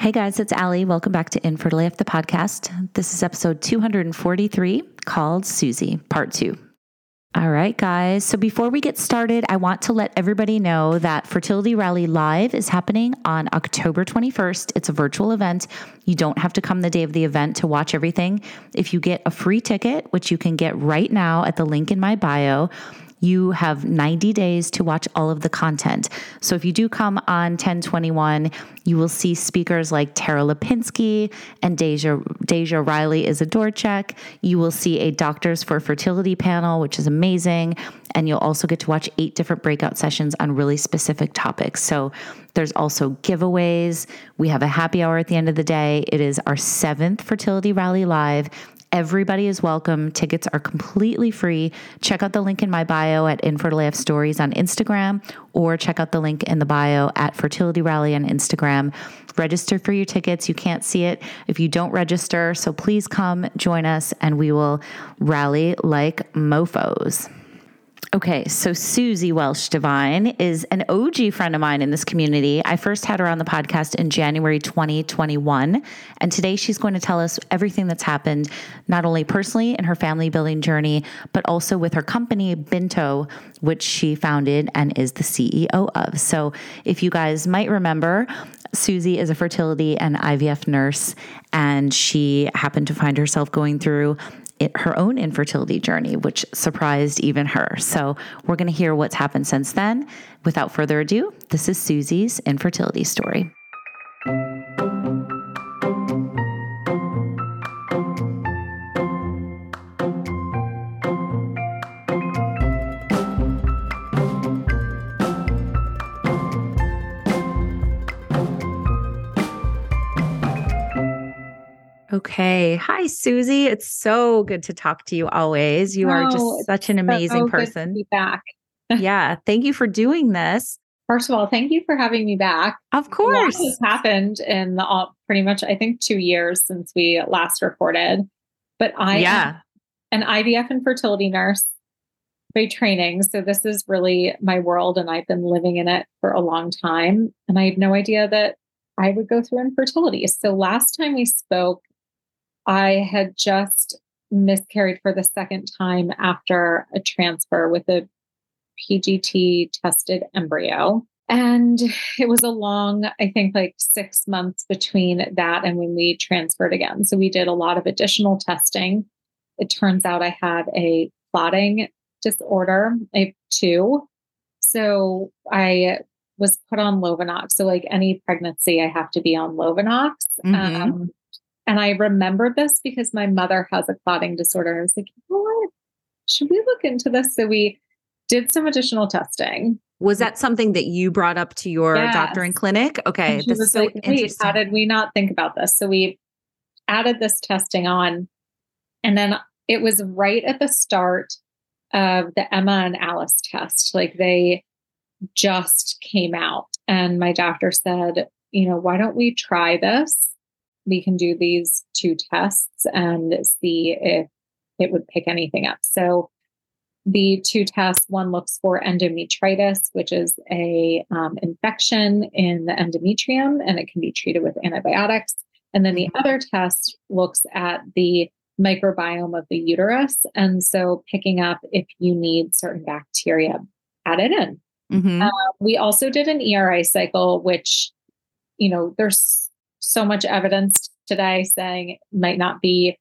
Hey guys, it's Ali. Welcome back to Infertile the podcast. This is episode 243 called Suzie, part two. All right, guys. So before we get started, I want to let everybody know that Fertility Rally Live is happening on October 21st. It's a virtual event. You don't have to come the day of the event to watch everything. If you get a free ticket, which you can get right now at the link in my bio, you have 90 days to watch all of the content. So if you do come on 1021, you will see speakers like Tara Lipinski and Deja, Deja Riley is a door check. You will see a Doctors for Fertility panel, which is amazing. And you'll also get to watch eight different breakout sessions on really specific topics. So there's also giveaways. We have a happy hour at the end of the day. It is our seventh Fertility Rally Live. Everybody is welcome. Tickets are completely free. Check out the link in my bio at Infertile AF Stories on Instagram, or check out the link in the bio at Fertility Rally on Instagram. Register for your tickets. You can't see it if you don't register. So please come join us and we will rally like mofos. Okay, so Suzie Welsh Devine is an OG friend of mine in this community. I first had her on the podcast in January 2021, and today she's going to tell us everything that's happened, not only personally in her family building journey, but also with her company, Binto, which she founded and is the CEO of. So if you guys might remember, Susie is a fertility and IVF nurse, and she happened to find herself going through her own infertility journey, which surprised even her. So, we're going to hear what's happened since then. Without further ado, this is Suzie's infertility story. Okay. Hi, Suzie. It's so good to talk to you always. You oh, are just oh, such an amazing so person. be back. yeah. Thank you for doing this. First of all, thank you for having me back. Of course. has happened in the, all, pretty much, I think, two years since we last recorded. But I yeah. am an IVF and fertility nurse by training. So this is really my world, and I've been living in it for a long time. And I had no idea that I would go through infertility. So last time we spoke, I had just miscarried for the second time after a transfer with a PGT tested embryo. And it was a long, I think, like six months between that and when we transferred again. So we did a lot of additional testing. It turns out I had a clotting disorder, I have two. So I was put on Lovenox. So, like any pregnancy, I have to be on Lovenox. Mm-hmm. Um, and I remembered this because my mother has a clotting disorder. I was like, you know what? Should we look into this? So we did some additional testing. Was that something that you brought up to your yes. doctor in clinic? Okay. This is so like, interesting. How did we not think about this? So we added this testing on. And then it was right at the start of the Emma and Alice test. Like they just came out. And my doctor said, you know, why don't we try this? We can do these two tests and see if it would pick anything up. So the two tests, one looks for endometritis, which is a um, infection in the endometrium, and it can be treated with antibiotics. And then the mm-hmm. other test looks at the microbiome of the uterus, and so picking up if you need certain bacteria added in. Mm-hmm. Uh, we also did an ERA cycle, which you know there's so much evidence today saying it might not be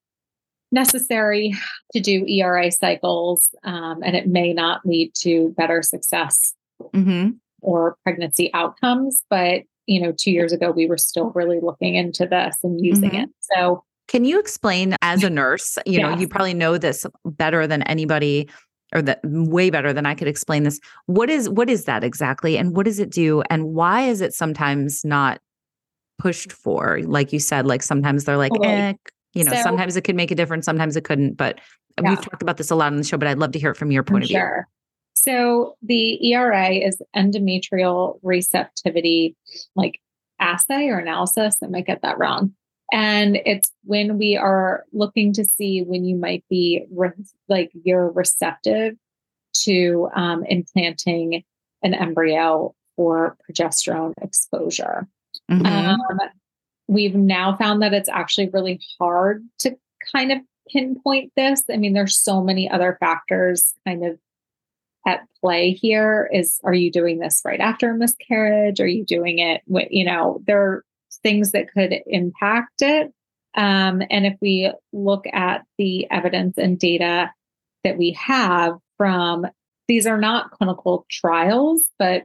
necessary to do ERA cycles um, and it may not lead to better success mm-hmm. or pregnancy outcomes. But, you know, two years ago, we were still really looking into this and using mm-hmm. it. So, can you explain as a nurse, you know, you probably know this better than anybody or that way better than I could explain this. What is what is that exactly and what does it do and why is it sometimes not pushed for. Like you said, like sometimes they're like, eh, you know, so, sometimes it could make a difference, sometimes it couldn't. But yeah. we've talked about this a lot on the show, but I'd love to hear it from your point I'm of view. So the ERA is endometrial receptivity, like assay or analysis. I might get that wrong. And it's when we are looking to see when you might be re- like you're receptive to um, implanting an embryo for progesterone exposure. Mm-hmm. Um, we've now found that it's actually really hard to kind of pinpoint this. I mean, there's so many other factors kind of at play here is are you doing this right after a miscarriage? Are you doing it with, you know, there are things that could impact it. Um, and if we look at the evidence and data that we have from these are not clinical trials, but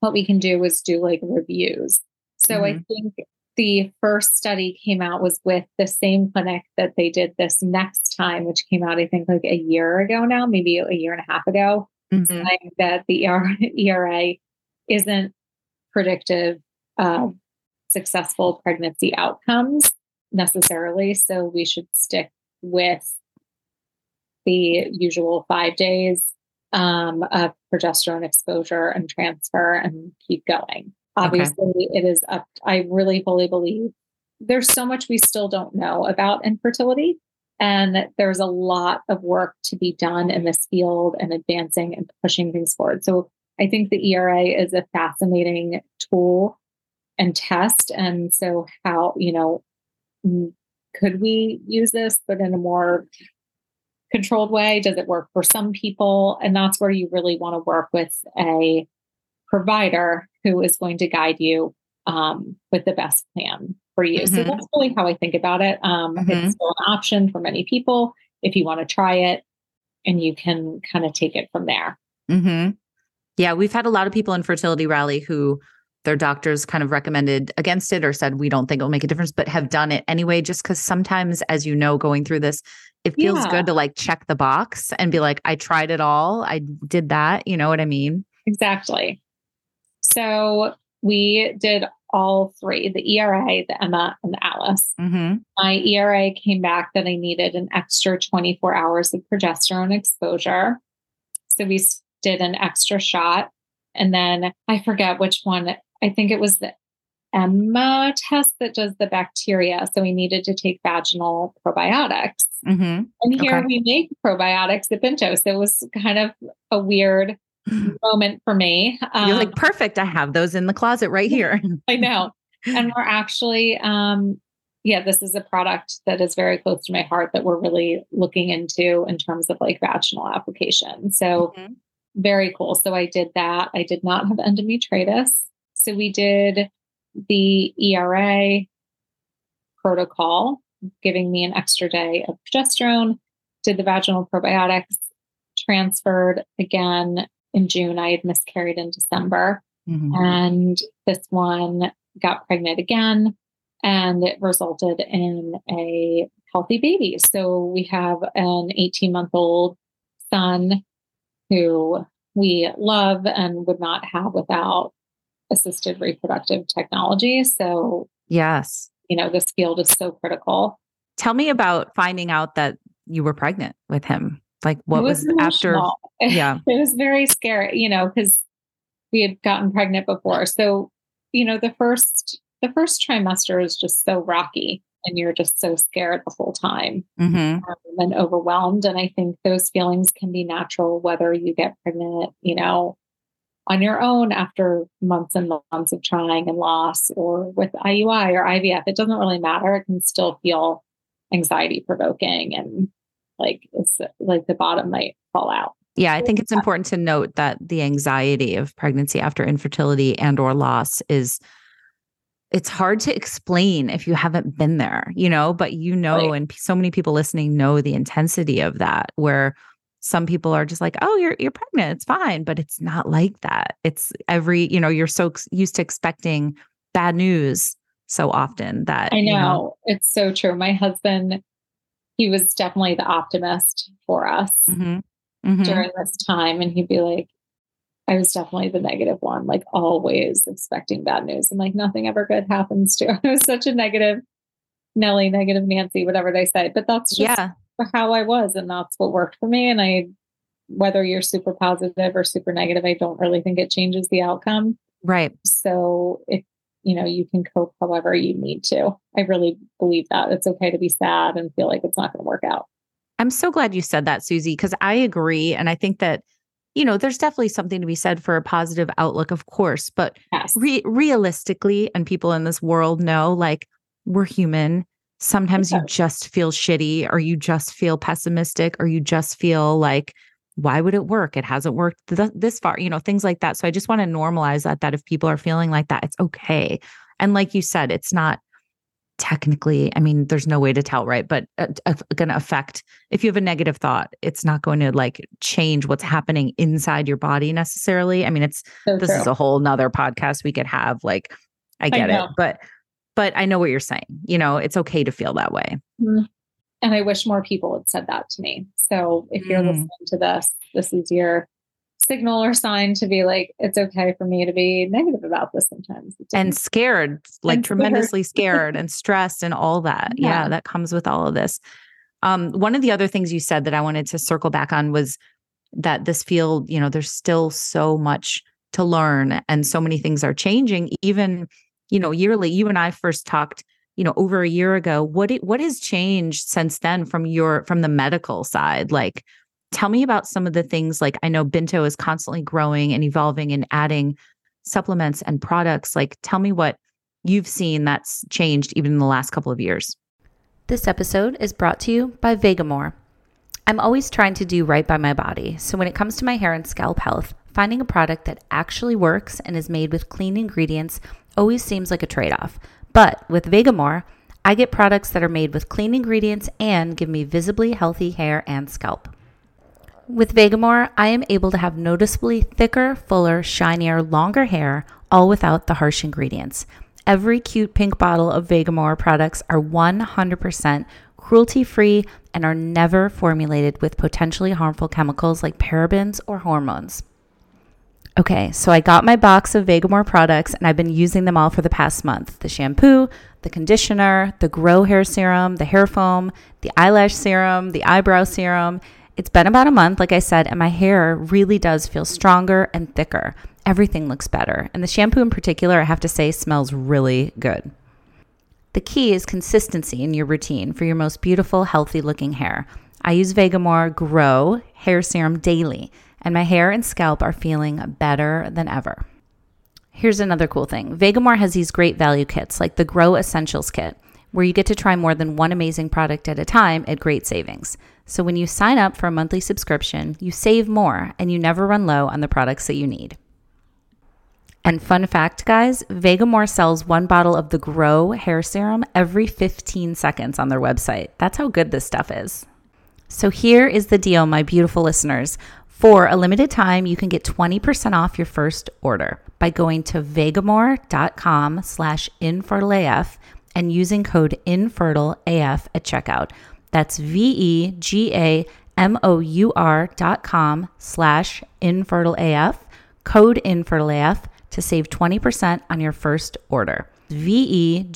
what we can do is do like reviews. So mm-hmm. I think the first study came out was with the same clinic that they did this next time, which came out, I think, like a year ago now, maybe a year and a half ago, mm-hmm. saying that the ERA isn't predictive of successful pregnancy outcomes necessarily. So we should stick with the usual five days um, of progesterone exposure and transfer and keep going. Obviously, okay. it is up. I really fully believe there's so much we still don't know about infertility. And there's a lot of work to be done in this field and advancing and pushing things forward. So I think the ERA is a fascinating tool and test. And so, how, you know, could we use this, but in a more controlled way? Does it work for some people? And that's where you really want to work with a provider who is going to guide you um, with the best plan for you. Mm-hmm. So that's really how I think about it. Um, mm-hmm. It's still an option for many people if you want to try it, and you can kind of take it from there. Mm-hmm. Yeah, we've had a lot of people in Fertility Rally who their doctors kind of recommended against it or said we don't think it'll make a difference but have done it anyway just because sometimes as you know going through this it feels yeah. good to like check the box and be like i tried it all. I did that. You know what i mean? Exactly. So we did all three the era the emma and the alice. Mm-hmm. my era came back that i needed an extra 24 hours of progesterone exposure. So we did an extra shot and then i forget which one I think it was the Emma test that does the bacteria. So we needed to take vaginal probiotics. Mm-hmm. And here okay. we make probiotics at Binto. So it was kind of a weird moment for me. Um, You're like, um, perfect. I have those in the closet right here. I know. And we're actually, um, yeah, this is a product that is very close to my heart that we're really looking into in terms of like vaginal application. So mm-hmm. very cool. So I did that. I did not have endometritis. So we did the ERA protocol, giving me an extra day of progesterone, did the vaginal probiotics, transferred again in June. I had miscarried in December. Mm-hmm. And this one got pregnant again, and it resulted in a healthy baby. So we have an 18 month old son who we love and would not have without assisted reproductive technology. So, yes, you know, this field is so critical. Tell me about finding out that you were pregnant with him. Like, what was, was after? Yeah, it was very scary, you know, because we had gotten pregnant before. So, you know, the first the first trimester is just so rocky and you're just so scared the whole time mm-hmm. um, and overwhelmed. And I think those feelings can be natural, whether you get pregnant, you know, on your own after months and months of trying and loss or with IUI or IVF. It doesn't really matter. It can still feel anxiety provoking and like it's like the bottom might fall out. Yeah, I think it's important to note that the anxiety of pregnancy after infertility and or loss is it's hard to explain if you haven't been there, you know, but you know right. and so many people listening know the intensity of that where some people are just like, "Oh, you're you're pregnant. It's fine." But it's not like that. It's every, you know, you're so used to expecting bad news so often that I know, you know it's so true. My husband he was definitely the optimist for us mm-hmm. Mm-hmm. during this time and he'd be like I was definitely the negative one, like always expecting bad news. And like nothing ever good happens to. I was such a negative Nelly, negative Nancy, whatever they say. But that's just yeah how I was, and that's what worked for me. And I, whether you're super positive or super negative, I don't really think it changes the outcome. Right. So if you know, you can cope however you need to. I really believe that it's okay to be sad and feel like it's not going to work out. I'm so glad you said that, Suzie, because I agree. And I think that you know, there's definitely something to be said for a positive outlook, of course, but Yes. re- realistically, and people in this world know like we're human. Sometimes you just feel shitty, or you just feel pessimistic, or you just feel like, why would it work? It hasn't worked th- this far, you know, things like that. So I just want to normalize that, that if people are feeling like that, it's okay. And like you said, it's not technically, I mean, there's no way to tell, right? But uh, going to affect, if you have a negative thought, it's not going to like change what's happening inside your body necessarily. I mean, it's, So this is a whole nother podcast we could have. Like, I get it, but, but I know what you're saying. You know, it's okay to feel that way. Mhm. And I wish more people had said that to me. So if you're Mm. listening to this, this is your signal or sign to be like, it's okay for me to be negative about this sometimes. And scared, like And tremendously scared and stressed and all that. Yeah. Yeah. that comes with all of this. Um, one of the other things you said that I wanted to circle back on was that this field, you know, there's still so much to learn and so many things are changing. Even, you know, yearly. You and I first talked, you know, over a year ago. What it, what has changed since then from your from the medical side? Like, tell me about some of the things. Like, I know Binto is constantly growing and evolving and adding supplements and products. Like, tell me what you've seen that's changed even in the last couple of years. This episode is brought to you by Vegamour. I'm always trying to do right by my body. So when it comes to my hair and scalp health, finding a product that actually works and is made with clean ingredients always seems like a trade off. But with Vegamour, I get products that are made with clean ingredients and give me visibly healthy hair and scalp. With Vegamour, I am able to have noticeably thicker, fuller, shinier, longer hair, all without the harsh ingredients. Every cute pink bottle of Vegamour products are 100% cruelty free and are never formulated with potentially harmful chemicals like parabens or hormones. Okay, so I got my box of Vegamour products and I've been using them all for the past month the shampoo, the conditioner, the grow hair serum, the hair foam, the eyelash serum, the eyebrow serum. It's been about a month, like I said, and my hair really does feel stronger and thicker. Everything looks better. And the shampoo in particular, I have to say, smells really good. The key is consistency in your routine for your most beautiful, healthy looking hair. I use Vegamour Grow hair serum daily, and my hair and scalp are feeling better than ever. Here's another cool thing Vegamour has these great value kits, like the Grow Essentials Kit, where you get to try more than one amazing product at a time at great savings. So when you sign up for a monthly subscription, you save more and you never run low on the products that you need. And fun fact, guys, Vegamour sells one bottle of the Grow hair serum every 15 seconds on their website. That's how good this stuff is. So here is the deal, my beautiful listeners. For a limited time, you can get 20% off your first order by going to vegamour.com slash infertileaf and using code infertileaf at checkout. That's V-E-G-A-M-O-U-R dot com slash infertileaf, code infertileaf to save 20% on your first order. V-E-G-A-M-O-U-R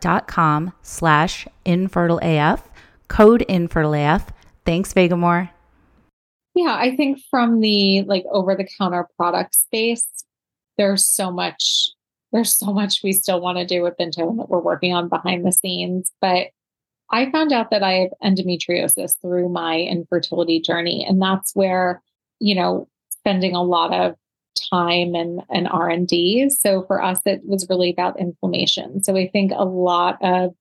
dot com slash infertileaf, code infertileaf. Thanks, Vegamour. Yeah, I think from the like over the counter product space, there's so much, there's so much we still want to do with Binto and that we're working on behind the scenes. But I found out that I have endometriosis through my infertility journey. And that's where, you know, spending a lot of time and, and R&D. So for us, it was really about inflammation. So I think a lot of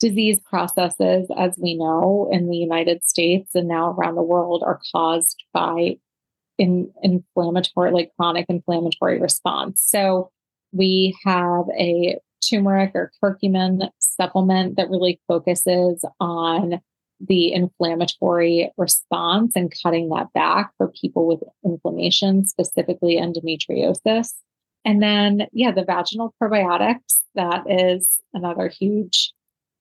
disease processes, as we know in the United States and now around the world, are caused by in, inflammatory, like chronic inflammatory response. So we have a turmeric or curcumin supplement that really focuses on the inflammatory response and cutting that back for people with inflammation, specifically endometriosis. And then, yeah, the vaginal probiotics, that is another huge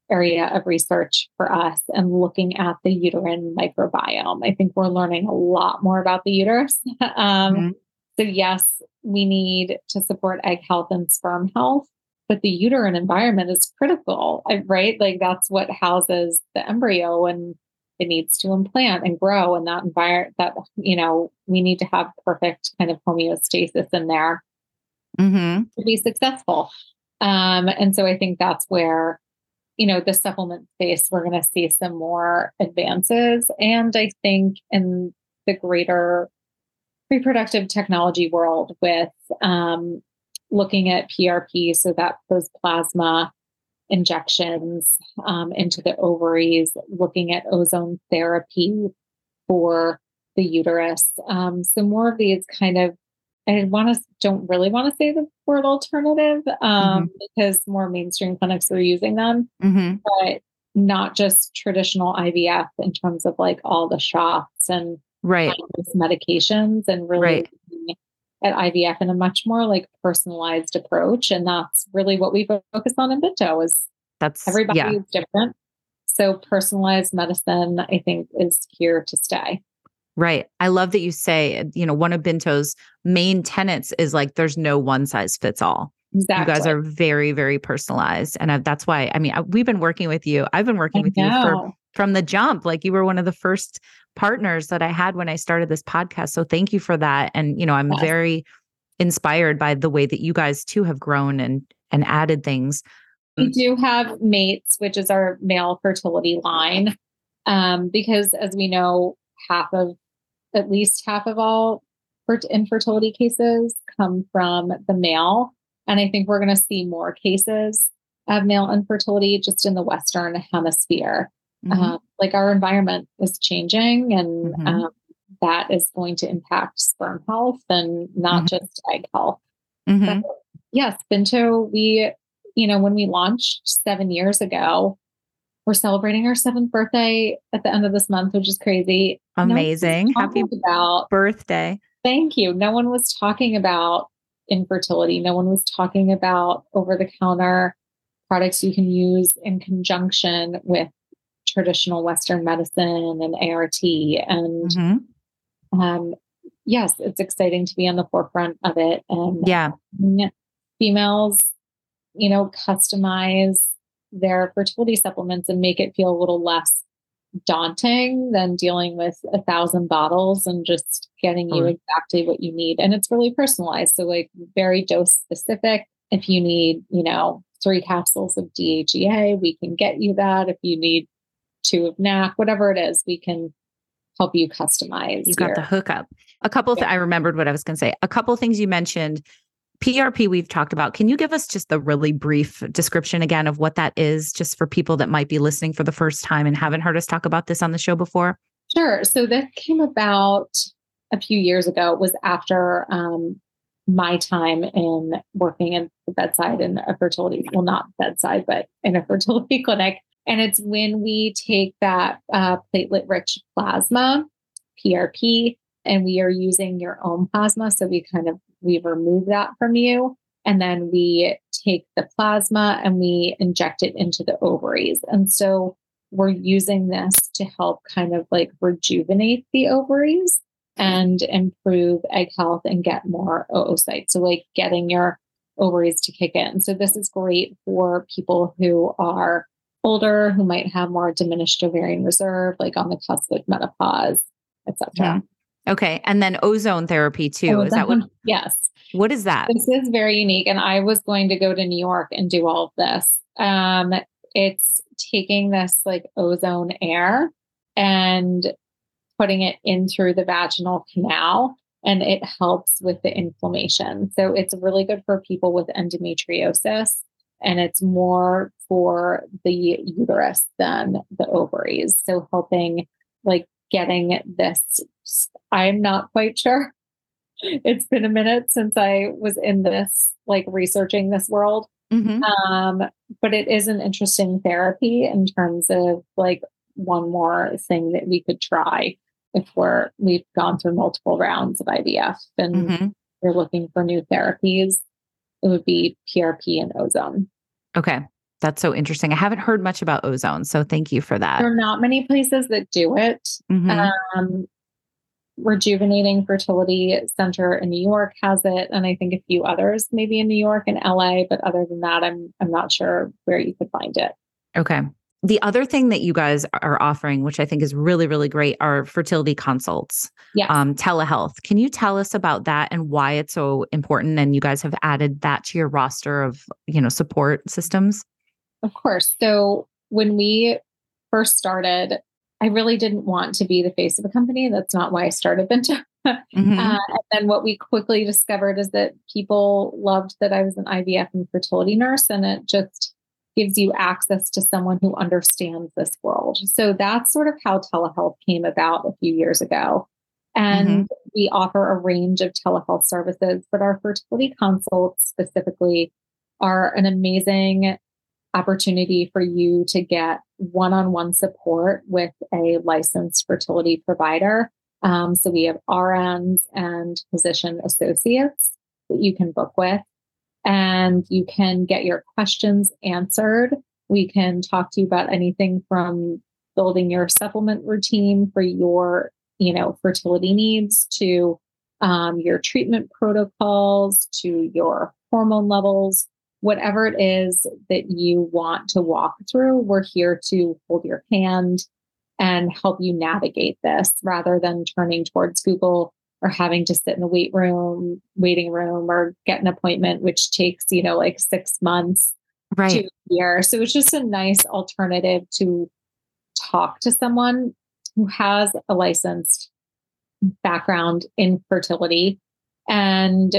area of research for us and looking at the uterine microbiome. I think we're learning a lot more about the uterus. um, Mhm. So, yes, we need to support egg health and sperm health, but the uterine environment is critical, right? Like, that's what houses the embryo and it needs to implant and grow and that environment that you know we need to have perfect kind of homeostasis in there Mm-hmm. to be successful. Um, and so I think that's where, you know, the supplement space, we're going to see some more advances. And I think in the greater reproductive technology world with um, looking at PRP, so that those plasma injections um, into the ovaries, looking at ozone therapy for the uterus. Um, so more of these kind of, I want to don't really want to say the word alternative um, mm-hmm. because more mainstream clinics are using them, mm-hmm. but not just traditional IVF in terms of like all the shots and right medications and really right. at IVF in a much more like personalized approach. And that's really what we focus on in Binto is that's everybody yeah. is different. So personalized medicine, I think, is here to stay. Right. I love that you say, uh, you know, one of Binto's main tenets is like there's no one size fits all. Exactly. You guys are very, very personalized. And I, that's why, I mean, I, we've been working with you. I've been working I with know. you for, from the jump. Like you were one of the first partners that I had when I started this podcast. So thank you for that. And, you know, I'm yes. very inspired by the way that you guys too have grown and, and added things. We mm. do have mates, which is our male fertility line. Um, because as we know, half of at least half of all infertility cases come from the male. And I think we're going to see more cases of male infertility just in the Western hemisphere. Mm-hmm. Uh, like our environment is changing, and mm-hmm. um, that is going to impact sperm health and not mm-hmm. just egg health. Mm-hmm. yes, Binto, we, you know, when we launched seven years ago, we're celebrating our seventh birthday at the end of this month, which is crazy. Amazing. No Happy about, birthday. Thank you. No one was talking about infertility. No one was talking about over the counter products you can use in conjunction with traditional Western medicine and ART. And mm-hmm. um, yes, it's exciting to be on the forefront of it. And yeah, females, you know, customize their fertility supplements and make it feel a little less daunting than dealing with a thousand bottles and just getting you mm-hmm. exactly what you need. And it's really personalized. So, like, very dose specific. If you need, you know, three capsules of DHEA, we can get you that. If you need two of NAC, whatever it is, we can help you customize. You got the hookup. A couple yeah. th- I remembered what I was going to say. A couple things you mentioned PRP we've talked about. Can you give us just the really brief description again of what that is, just for people that might be listening for the first time and haven't heard us talk about this on the show before? Sure. So this came about a few years ago. It was after um, my time in working in the bedside in a fertility, well, not bedside, but in a fertility clinic. And it's when we take that uh, platelet rich plasma, PRP, and we are using your own plasma. So we kind of we remove that from you. And then we take the plasma and we inject it into the ovaries. And so we're using this to help kind of like rejuvenate the ovaries and improve egg health and get more oocytes. So, like getting your ovaries to kick in. So, this is great for people who are older, who might have more diminished ovarian reserve, like on the cusp of menopause, etc. Okay. And then ozone therapy too. Is that what? Yes. What is that? This is very unique. And I was going to go to New York and do all of this. Um, it's taking this like ozone air and putting it in through the vaginal canal and it helps with the inflammation. So it's really good for people with endometriosis and it's more for the uterus than the ovaries. So helping like getting this I'm not quite sure. It's been a minute since I was in this, like researching this world. Mm-hmm. Um, but it is an interesting therapy in terms of like one more thing that we could try if we're we've gone through multiple rounds of IVF and mm-hmm. we're looking for new therapies. It would be PRP and ozone. Okay. That's so interesting. I haven't heard much about ozone, so thank you for that. There are not many places that do it. Mm-hmm. Um, Rejuvenating Fertility Center in New York has it, and I think a few others, maybe in New York and LA. But other than that, I'm I'm not sure where you could find it. Okay. The other thing that you guys are offering, which I think is really, really great, are fertility consults. Yeah. Um, telehealth. Can you tell us about that and why it's so important? And you guys have added that to your roster of, you know, support systems? Of course. So when we first started, I really didn't want to be the face of a company. That's not why I started Binto. mm-hmm. uh, and then what we quickly discovered is that people loved that I was an IVF and fertility nurse, and it just gives you access to someone who understands this world. So that's sort of how telehealth came about a few years ago. And mm-hmm. we offer a range of telehealth services, but our fertility consults specifically are an amazing opportunity for you to get one on one support with a licensed fertility provider. Um, so we have RNs and physician associates that you can book with, and you can get your questions answered. We can talk to you about anything from building your supplement routine for your, you know, fertility needs to um, your treatment protocols to your hormone levels whatever it is that you want to walk through, we're here to hold your hand and help you navigate this rather than turning towards Google or having to sit in the wait room, waiting room, or get an appointment, which takes, you know, like six months right. to a year. So it's just a nice alternative to talk to someone who has a licensed background in fertility and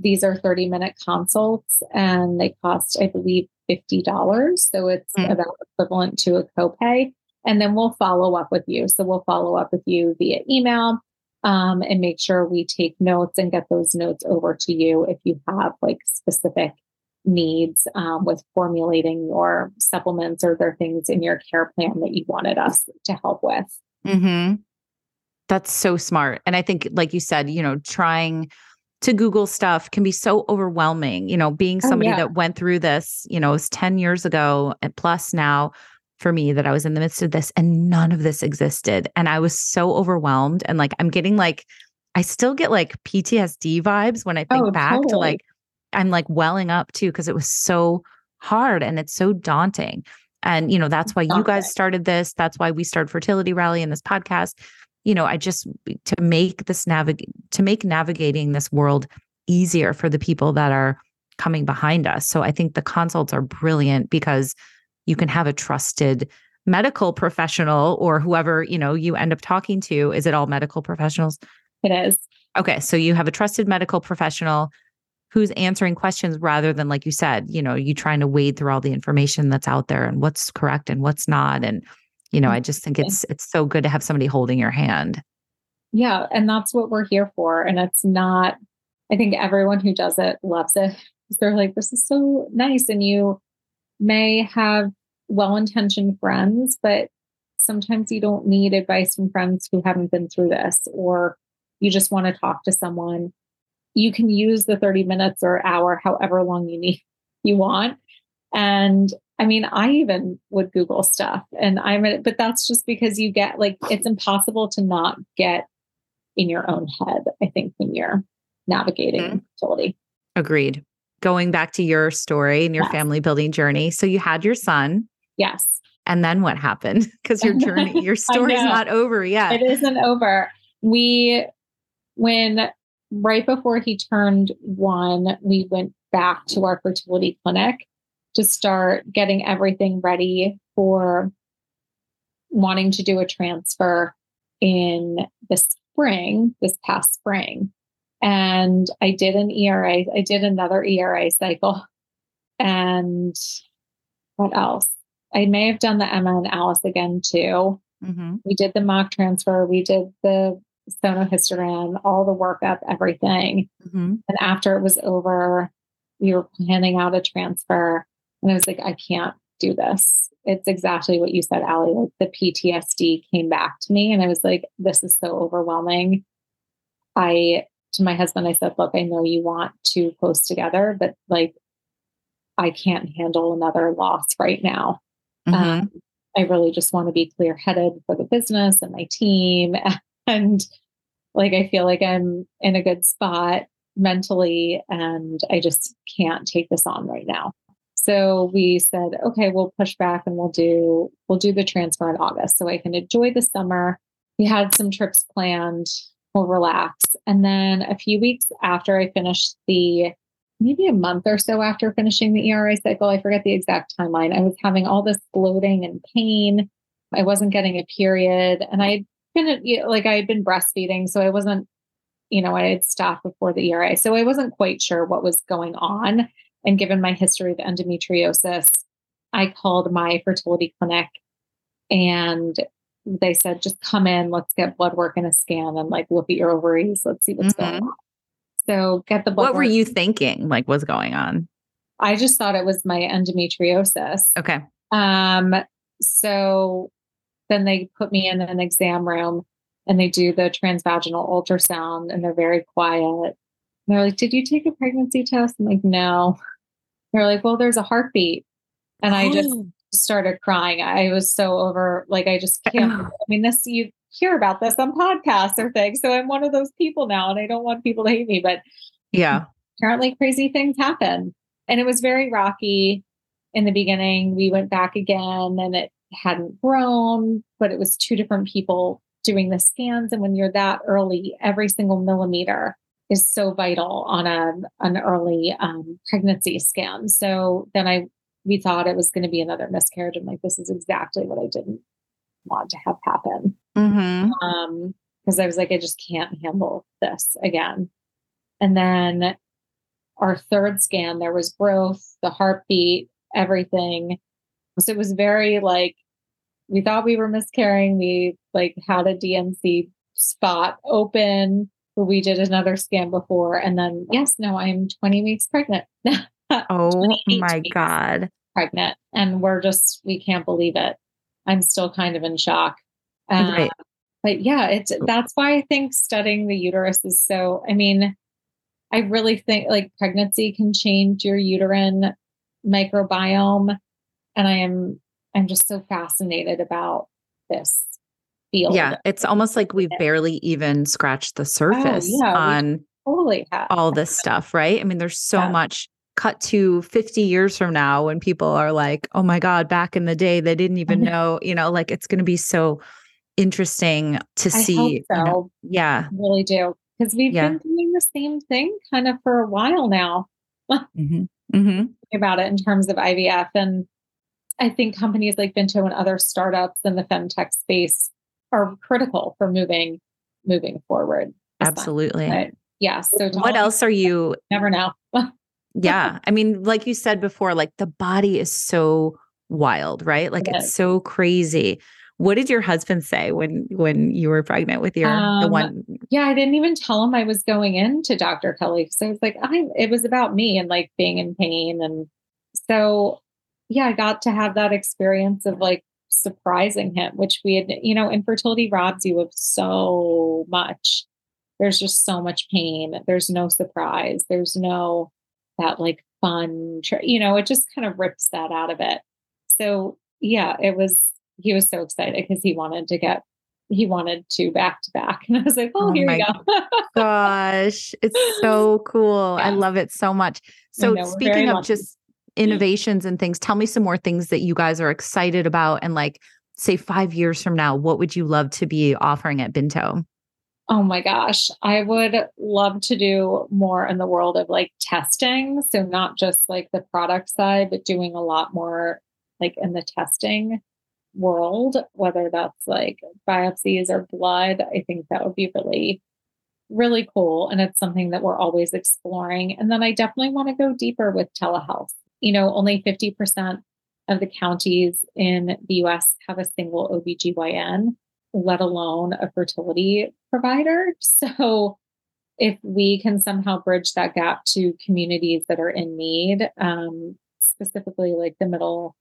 these are 30 minute consults and they cost, I believe, $50. So it's mm. about equivalent to a copay. And then we'll follow up with you. So we'll follow up with you via email um, and make sure we take notes and get those notes over to you if you have like specific needs um, with formulating your supplements or there things in your care plan that you wanted us to help with. Mm-hmm. That's so smart. And I think, like you said, you know, trying to Google stuff can be so overwhelming. You know, being oh, somebody oh, yeah. that went through this, you know, it was 10 years ago and plus now for me that I was in the midst of this and none of this existed. And I was so overwhelmed. And like, I'm getting like, I still get like PTSD vibes when I think oh, back totally. to like, I'm like welling up too, because it was so hard and it's so daunting. And, you know, that's why you guys started this. That's why we started Fertility Rally and this podcast you know, I just to make this navigate to make navigating this world easier for the people that are coming behind us. So I think the consults are brilliant because you can have a trusted medical professional or whoever, you know, you end up talking to. Is it all medical professionals? It is. Okay, so you have a trusted medical professional who's answering questions rather than like you said, you know, you trying to wade through all the information that's out there and what's correct and what's not and you know mm-hmm. i just think it's it's so good to have somebody holding your hand. Yeah and that's what we're here for and it's not i think everyone who does it loves it they're like this is so nice and you may have well-intentioned friends but sometimes you don't need advice from friends who haven't been through this or you just want to talk to someone. You can use the 30 minutes or hour however long you need you want and I mean, I even would Google stuff and I'm, but that's just because you get like, it's impossible to not get in your own head, I think, when you're navigating mm-hmm. fertility. Agreed. Going back to your story and your yes. family building journey. So you had your son. Yes. And then what happened? Because your journey, your story's not over yet. It isn't over. We, when right before he turned one, we went back to our fertility clinic to start getting everything ready for wanting to do a transfer in the spring, this past spring. And I did an ERA, I did another ERA cycle. And what else? I may have done the Emma and Alice again too. Mm-hmm. We did the mock transfer, we did the sonohysteron, all the workup, everything. Mm-hmm. And after it was over, we were planning out a transfer. And I was like, I can't do this. It's exactly what you said, Ali. Like the PTSD came back to me, and I was like, this is so overwhelming. I, to my husband, I said, look, I know you want to post together, but like, I can't handle another loss right now. Mm-hmm. Um, I really just want to be clear headed for the business and my team. And like, I feel like I'm in a good spot mentally, and I just can't take this on right now. So we said, okay, we'll push back and we'll do we'll do the transfer in August so I can enjoy the summer. We had some trips planned. We'll relax. And then a few weeks after I finished the maybe a month or so after finishing the ERA cycle, I forget the exact timeline. I was having all this bloating and pain I wasn't getting a period. And I had been, like, I had been breastfeeding. So I wasn't, you know, I had stopped before the ERA. So I wasn't quite sure what was going on. And given my history of endometriosis, I called my fertility clinic and they said, just come in, let's get blood work and a scan and like look at your ovaries, let's see what's mm-hmm. going on. So get the blood. What work. were you thinking? Like, what's going on? I just thought it was my endometriosis. Okay. Um, so then they put me in an exam room and they do the transvaginal ultrasound and they're very quiet. They're like, Did you take a pregnancy test? I'm like, No. They're like, Well, there's a heartbeat. And I just oh. started crying. I was so over, like, I just can't. I mean, this, you hear about this on podcasts or things. So I'm one of those people now, and I don't want people to hate me, but yeah, apparently crazy things happen. And it was very rocky in the beginning. We went back again and it hadn't grown, but it was two different people doing the scans. And when you're that early, every single millimeter is so vital on a, an early um, pregnancy scan. So then I we thought it was going to be another miscarriage. I'm like, this is exactly what I didn't want to have happen. Mm-hmm. Um, because I was like, I just can't handle this again. And then our third scan, there was growth, the heartbeat, everything. So it was very like, we thought we were miscarrying. We like had a D&C spot open, we did another scan before. And then, yes, no, I'm 20 weeks pregnant. oh my God. Pregnant. And we're just, we can't believe it. I'm still kind of in shock. Uh, right. But yeah, it's that's why I think studying the uterus is so. I mean, I really think like pregnancy can change your uterine microbiome, and I am I'm just so fascinated about this field. Yeah, it's almost like we've barely even scratched the oh, surface oh, yeah, on totally all this stuff, right? I mean, there's so yeah. much cut to 50 years from now when people are like, oh my God, back in the day, they didn't even know, you know, like it's going to be so interesting to I see. So. You know, yeah. I really do. Because we've yeah. been doing the same thing kind of for a while now. mm-hmm. Mm-hmm. About it in terms of IVF. And I think companies like Binto and other startups in the femtech space are critical for moving moving forward. Absolutely. But yeah. So what else are you never know? yeah. I mean, like you said before, like the body is so wild, right? Like it it's is. so crazy. What did your husband say when when you were pregnant with your um, the one? Yeah, I didn't even tell him I was going into Dr. Kelly. So I was like, I it was about me and like being in pain. And so yeah, I got to have that experience of like surprising him, which we had, you know, infertility robs you of so much. There's just so much pain. There's no surprise. There's no that like fun, you know, it just kind of rips that out of it. So yeah, it was, he was so excited because he wanted to get, he wanted to back to back. And I was like, oh, oh here we go. gosh, it's so cool. Yeah. I love it so much. So know, speaking of lucky. just innovations and things, tell me some more things that you guys are excited about and like, say five years from now, what would you love to be offering at Binto? Oh my gosh, I would love to do more in the world of like testing. So, not just like the product side, but doing a lot more like in the testing world, whether that's like biopsies or blood. I think that would be really, really cool. And it's something that we're always exploring. And then I definitely want to go deeper with telehealth. You know, only 50% of the counties in the US have a single OBGYN let alone a fertility provider. So, if we can somehow bridge that gap to communities that are in need, um, specifically like the middle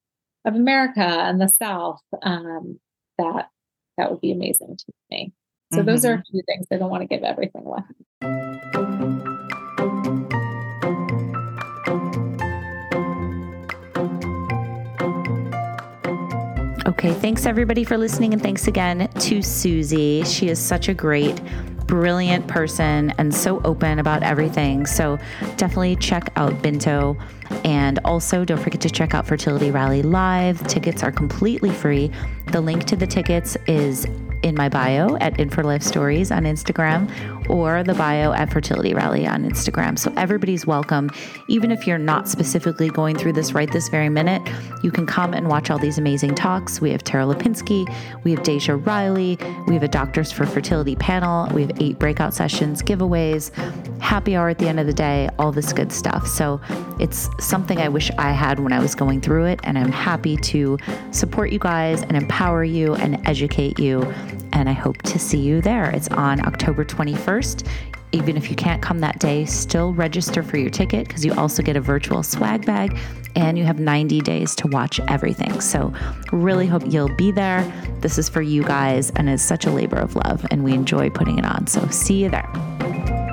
of America and the South, um, that that would be amazing to me. So, mm-hmm. those are a mm-hmm. few things. I don't want to give everything away. Okay, thanks everybody for listening, and thanks again to Suzie. She is such a great, brilliant person and so open about everything. So definitely check out Binto. And also, don't forget to check out Fertility Rally Live. Tickets are completely free. The link to the tickets is in my bio at Infertile Stories on Instagram or the bio at Fertility Rally on Instagram. So everybody's welcome. Even if you're not specifically going through this right this very minute, you can come and watch all these amazing talks. We have Tara Lipinski, we have Deja Riley, we have a Doctors for Fertility panel, we have eight breakout sessions, giveaways, happy hour at the end of the day, all this good stuff. So it's something I wish I had when I was going through it, and I'm happy to support you guys and empower you and educate you. And I hope to see you there. It's on October 21st. Even if you can't come that day, still register for your ticket because you also get a virtual swag bag and you have 90 days to watch everything. So, really hope you'll be there. This is for you guys and it's such a labor of love, and we enjoy putting it on. So, see you there.